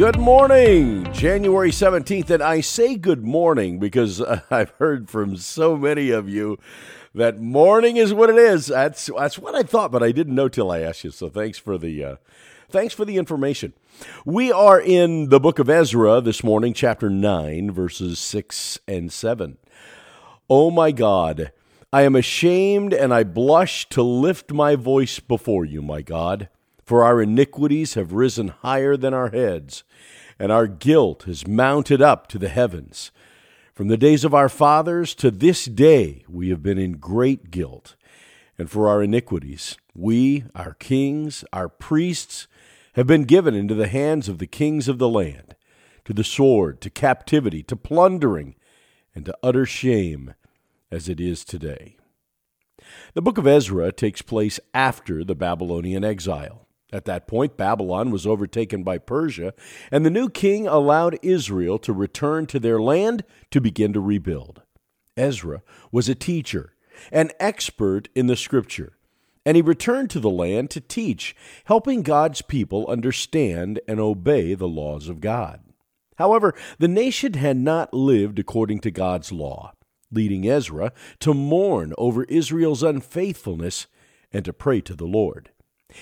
Good morning, January 17th. And I say good morning because I've heard from so many of you that morning is what it is. That's, that's what I thought, but I didn't know till I asked you. So thanks for the, uh, thanks for the information. We are in the book of Ezra this morning, chapter 9, verses 6 and 7. Oh my God, I am ashamed and I blush to lift my voice before you, my God, for our iniquities have risen higher than our heads, and our guilt has mounted up to the heavens. From the days of our fathers to this day we have been in great guilt. And for our iniquities, we, our kings, our priests, have been given into the hands of the kings of the land, to the sword, to captivity, to plundering, and to utter shame, as it is today. The book of Ezra takes place after the Babylonian exile. At that point, Babylon was overtaken by Persia, and the new king allowed Israel to return to their land to begin to rebuild. Ezra was a teacher, an expert in the scripture, and he returned to the land to teach, helping God's people understand and obey the laws of God. However, the nation had not lived according to God's law, leading Ezra to mourn over Israel's unfaithfulness and to pray to the Lord.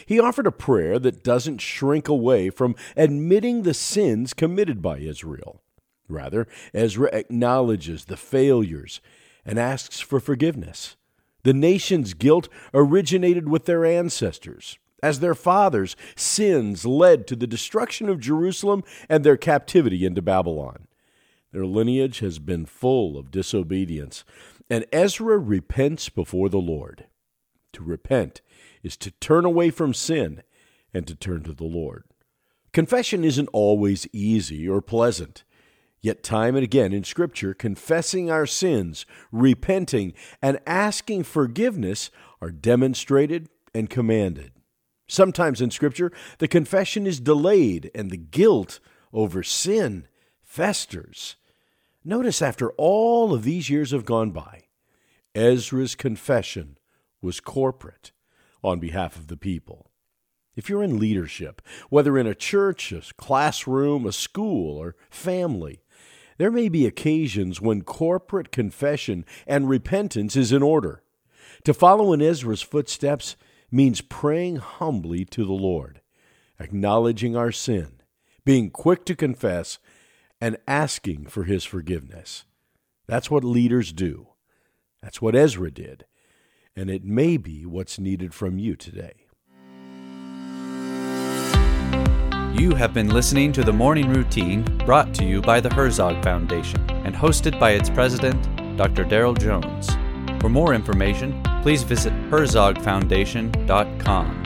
He offered a prayer that doesn't shrink away from admitting the sins committed by Israel. Rather, Ezra acknowledges the failures and asks for forgiveness. The nation's guilt originated with their ancestors, as their fathers' sins led to the destruction of Jerusalem and their captivity into Babylon. Their lineage has been full of disobedience, and Ezra repents before the Lord. To repent is to turn away from sin and to turn to the Lord. Confession isn't always easy or pleasant. Yet, time and again in Scripture, confessing our sins, repenting, and asking forgiveness are demonstrated and commanded. Sometimes in Scripture, the confession is delayed and the guilt over sin festers. Notice after all of these years have gone by, Ezra's confession was corporate on behalf of the people. If you're in leadership, whether in a church, a classroom, a school, or family, there may be occasions when corporate confession and repentance is in order. To follow in Ezra's footsteps means praying humbly to the Lord, acknowledging our sin, being quick to confess, and asking for his forgiveness. That's what leaders do. That's what Ezra did. And it may be what's needed from you today. You have been listening to the Morning Routine brought to you by the Herzog Foundation and hosted by its president, Dr. Daryl Jones. For more information, please visit herzogfoundation.com.